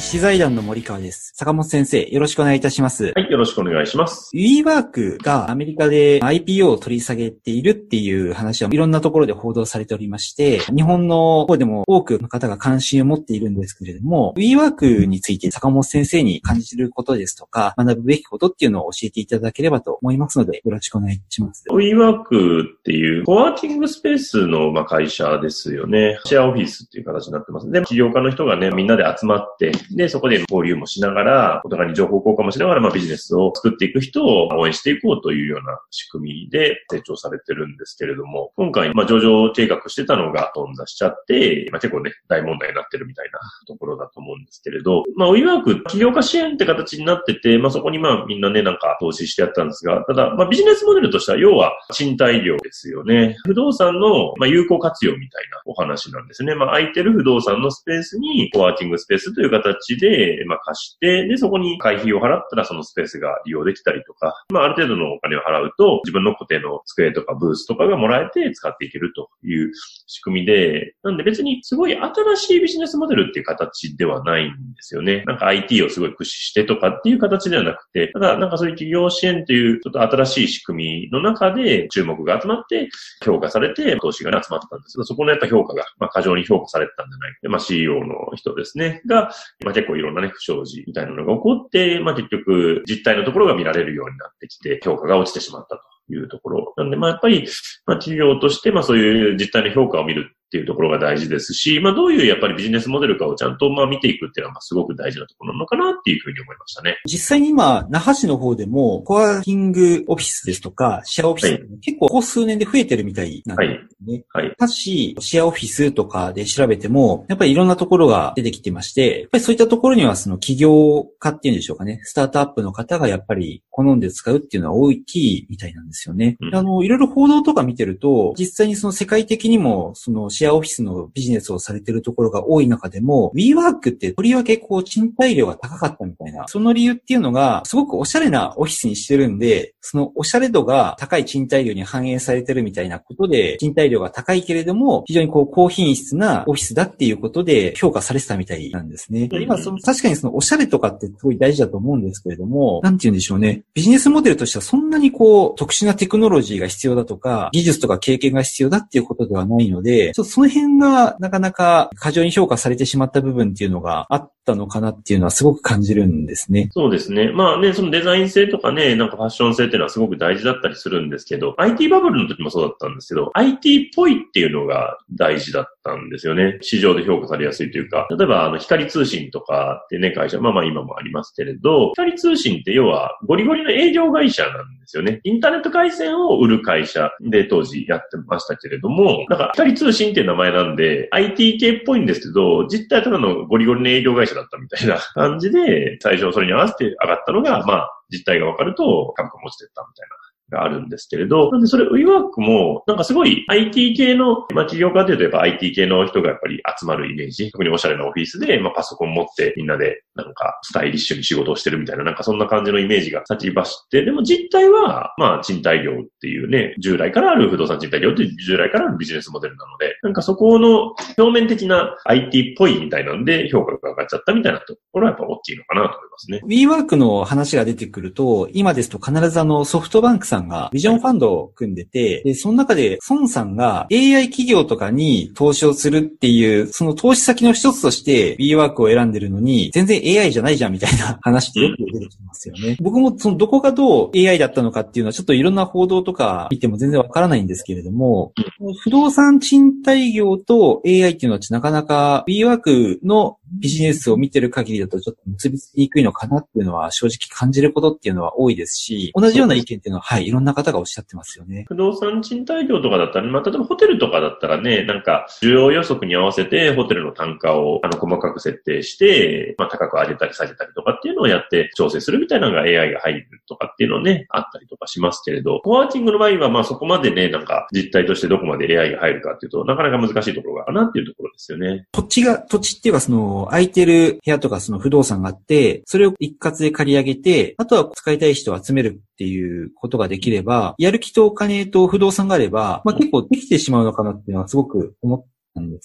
資材団の森川です。坂本先生、よろしくお願いいたします。はい、よろしくお願いします。WeWork がアメリカで IPO を取り下げているっていう話はいろんなところで報道されておりまして、日本の方でも多くの方が関心を持っているんですけれども、WeWork について坂本先生に感じることですとか、学ぶべきことっていうのを教えていただければと思いますので、よろしくお願いします。WeWork っていうコワーキングスペースのまあ会社ですよね。シェアオフィスっていう形になってます。で、起業家の人がね、みんなで集まって、で、そこで交流もしながら、お互いに情報交換もしながら、まあビジネスを作っていく人を応援していこうというような仕組みで成長されてるんですけれども、今回、まあ上場計画してたのが頓挫しちゃって、まあ結構ね、大問題になってるみたいなところだと思うんですけれど、まあ WeWork 起業家支援って形になってて、まあそこにまあみんなね、なんか投資してやったんですが、ただ、まあビジネスモデルとしては、要は賃貸料ですよね。不動産のまあ有効活用みたいなお話なんですね。まあ空いてる不動産のスペースに、コワーキングスペースという形で、まあ貸して、で、そこに会費を払ったらそのスペースが利用できたりとか、まあある程度のお金を払うと、自分の固定の机とかブースとかがもらえて使っていけるという仕組みで、なんで別にすごい新しいビジネスモデルっていう形ではないんですよね。なんか IT をすごい駆使してとかっていう形ではなくて、ただなんかそういう企業支援というちょっと新しい仕組みの中で注目が集まって評価されて投資が集まったんですけど、そこのやっぱ評価が、まあ過剰に評価されてたんじゃないか。まあ CEO の人ですね、が、まあ結構いろんなね、不祥事みたいなのが起こって、まあ結局実態のところが見られるようになってきて、評価が落ちてしまったと。いうところ。なんで、まあ、やっぱり、まあ、企業として、まあ、そういう実態の評価を見るっていうところが大事ですし、まあ、どういうやっぱりビジネスモデルかをちゃんと、まあ、見ていくっていうのは、まあ、すごく大事なところなのかなっていうふうに思いましたね。実際に今、那覇市の方でも、コワーキングオフィスですとか、シェアオフィス、はい結構ここ数年で増えてるみたいなんですね。はい。ただし、シェアオフィスとかで調べても、やっぱりいろんなところが出てきてまして、やっぱりそういったところにはその起業家っていうんでしょうかね、スタートアップの方がやっぱり好んで使うっていうのは大きいみたいなんですよね。うんあの、いろいろ報道とか見てると、実際にその世界的にも、そのシェアオフィスのビジネスをされてるところが多い中でも、WeWork ってとりわけこう賃貸料が高かったみたいな、その理由っていうのが、すごくおしゃれなオフィスにしてるんで、そのおしゃれ度が高い賃貸料に反映されてるみたいなことで、賃貸料が高いけれども、非常にこう高品質なオフィスだっていうことで評価されてたみたいなんですね。うん今その、確かにそのおしゃれとかってすごい大事だと思うんですけれども、なんて言うんでしょうね。ビジネスモデルとしてはそんなにこう、特殊なテクノロジーが必要だとか、技術とか経験が必要だっていうことではないので、ちょっとその辺がなかなか過剰に評価されてしまった部分っていうのがあったのかなっていうのはすごく感じるんですね。そうですね。まあね、そのデザイン性とかね、なんかファッション性っていうのはすごく大事だったりするんですけど、IT バブルの時もそうだったんですけど、IT っぽいっていうのが大事だったんですよね。市場で評価されやすいというか、例えばあの光通信とかってね、会社、まあまあ今もありますけれど、光通信って要はゴリゴリの営業会社なんですよね。インターネット回線を売る会社で当時やってましたけれども、なんか光通信っていう名前なんで、IT 系っぽいんですけど、実態はただのゴリゴリの営業会社だったみたいな感じで、最初それに合わせて上がったのが、まあ、実態が分かると株価も落ちてったみたいな。があるんですけれど、なんでそれ、WeWork も、なんかすごい IT 系の、まあ企業家というとやっぱ IT 系の人がやっぱり集まるイメージ、特におしゃれなオフィスで、まあパソコン持ってみんなでなんかスタイリッシュに仕事をしてるみたいな、なんかそんな感じのイメージが立ち走って、でも実態は、まあ賃貸料っていうね、従来からある不動産賃貸料っていう従来からあるビジネスモデルなので、なんかそこの表面的な IT っぽいみたいなんで評価が上がっちゃったみたいなところはやっぱ大きいのかなと思いますね。WeWork の話が出てくると、今ですと必ずあのソフトバンクさんがビジョンファンドを組んでて、で、その中で孫さんが AI 企業とかに投資をするっていう、その投資先の一つとして WeWork を選んでるのに、全然 AI じゃないじゃんみたいな話ってよく出てきますよね。僕もそのどこがどう AI だったのかっていうのはちょっといろんな報道とか見ても全然わからないんですけれども、不動産賃貸業と AI っていうのはなかなか WeWork のビジネスを見てる限りだとちょっと結びつきにくいのかなっていうのは正直感じることっていうのは多いですし、同じような意見っていうのは、はい、いろんな方がおっしゃってますよね。不動産賃貸業とかだったら、まあ、例えばホテルとかだったらね、なんか、需要予測に合わせて、ホテルの単価を、あの、細かく設定して、まあ、高く上げたり下げたりとかっていうのをやって調整するみたいなのが AI が入るとかっていうのね、あったりとかしますけれど、コワーキングの場合は、まあ、そこまでね、なんか、実態としてどこまで AI が入るかっていうと、なかなか難しいところがあるなっていうところですよね。土地が、土地っていうかその、の、空いてる部屋とかその不動産があって、それを一括で借り上げて、あとは使いたい人を集めるっていうことができれば、やる気とお金と不動産があれば、まあ結構できてしまうのかなっていうのはすごく思って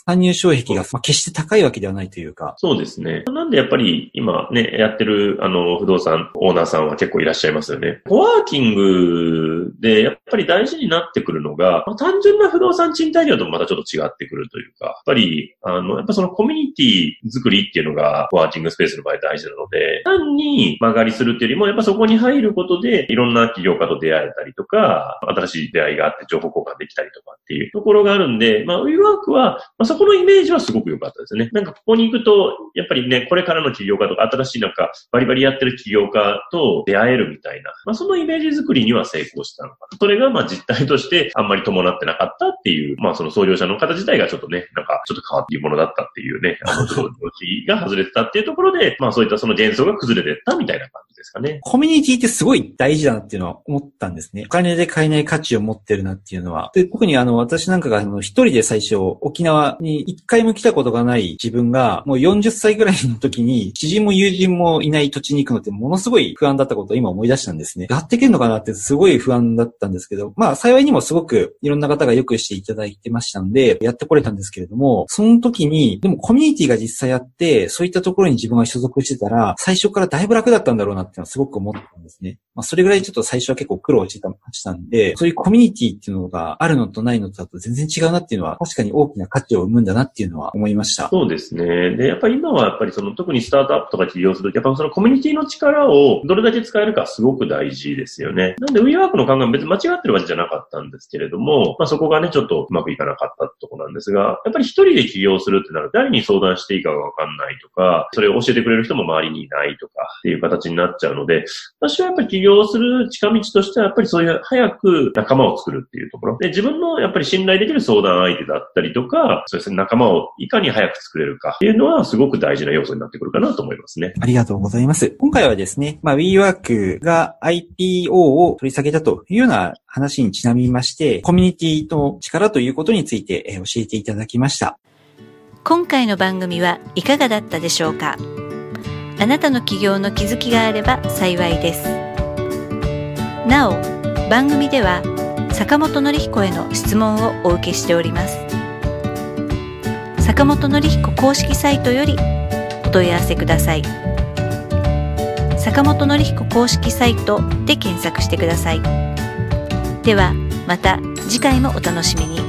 参入障壁が、まあ、決して高いわけではないというか。そうですね。なんでやっぱり今ね、やってるあの不動産オーナーさんは結構いらっしゃいますよね。コワーキングでやっぱり大事になってくるのが、まあ、単純な不動産賃貸業ともまたちょっと違ってくるというか、やっぱり、あの、やっぱそのコミュニティ作りっていうのがコワーキングスペースの場合大事なので、単に曲がりするっていうよりも、やっぱそこに入ることでいろんな企業家と出会えたりとか、新しい出会いがあって情報交換できたりとかっていうところがあるんで、まあ、ウィーワークは、まあ、そこのイメージはすごく良かったですね。なんかここに行くと、やっぱりね、これからの起業家とか、新しいなんか、バリバリやってる起業家と出会えるみたいな、まあそのイメージ作りには成功したのかな。それがまあ実態としてあんまり伴ってなかったっていう、まあその創業者の方自体がちょっとね、なんかちょっと変わっているものだったっていうね、あの、常識が外れてたっていうところで、まあそういったその幻想が崩れてったみたいな感じですかね。コミュニティってすごい大事だなっていうのは思ったんですね。お金で買えない価値を持ってるなっていうのは。で、特にあの、私なんかがあの、一人で最初、沖縄に一回も来たことがない自分が、もう40歳ぐらいの時に、知人も友人もいない土地に行くのってものすごい不安だったことを今思い出したんですね。やっていけるのかなってすごい不安だったんですけど、まあ幸いにもすごくいろんな方がよくしていただいてましたんで、やってこれたんですけれども、その時に、でもコミュニティが実際あって、そういったところに自分が所属してたら、最初からだいぶ楽だったんだろうなっていうのはすごく思ったんですね。まあそれぐらいちょっと最初は結構苦労してましたんで、そういうコミュニティっていうのがあるのとないのとだと全然違うなっていうのは、確かに大きな価値を生むんだなっていうのは思いました。そうですね。で、やっぱり今はやっぱりその特にスタートアップとか起業すると、やっぱそのコミュニティの力をどれだけ使えるかすごく大事ですよね。なんで WeWork の考えは別に間違ってるわけじゃなかったんですけれども、まあそこがね、ちょっとうまくいかなかったとこなんですが、やっぱり一人で起業するってなると誰に相談していいかがわかんないとか、それを教えてくれる人も周りにいないとかっていう形になっちゃうので、私はやっぱり起業する近道としてはやっぱりそういう早く仲間を作るっていうところ。で、自分のやっぱり信頼できる相談相手だったりとか、そうですね、仲間をいかに早く作れるかっていうのはすごく大事な要素になってくるかなと思いますね。ありがとうございます。今回はですね、まあ WeWork が IPO を取り下げたというような話にちなみまして、コミュニティの力ということについて教えていただきました。今回の番組はいかがだったでしょうか？あなたの起業の気づきがあれば幸いです。なお、番組では坂本典彦への質問をお受けしております。坂本典彦公式サイトよりお問い合わせください。坂本典彦公式サイトで検索してください。ではまた次回もお楽しみに。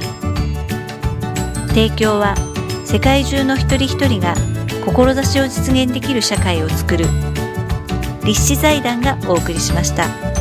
提供は世界中の一人一人が志を実現できる社会をつくる立志財団がお送りしました。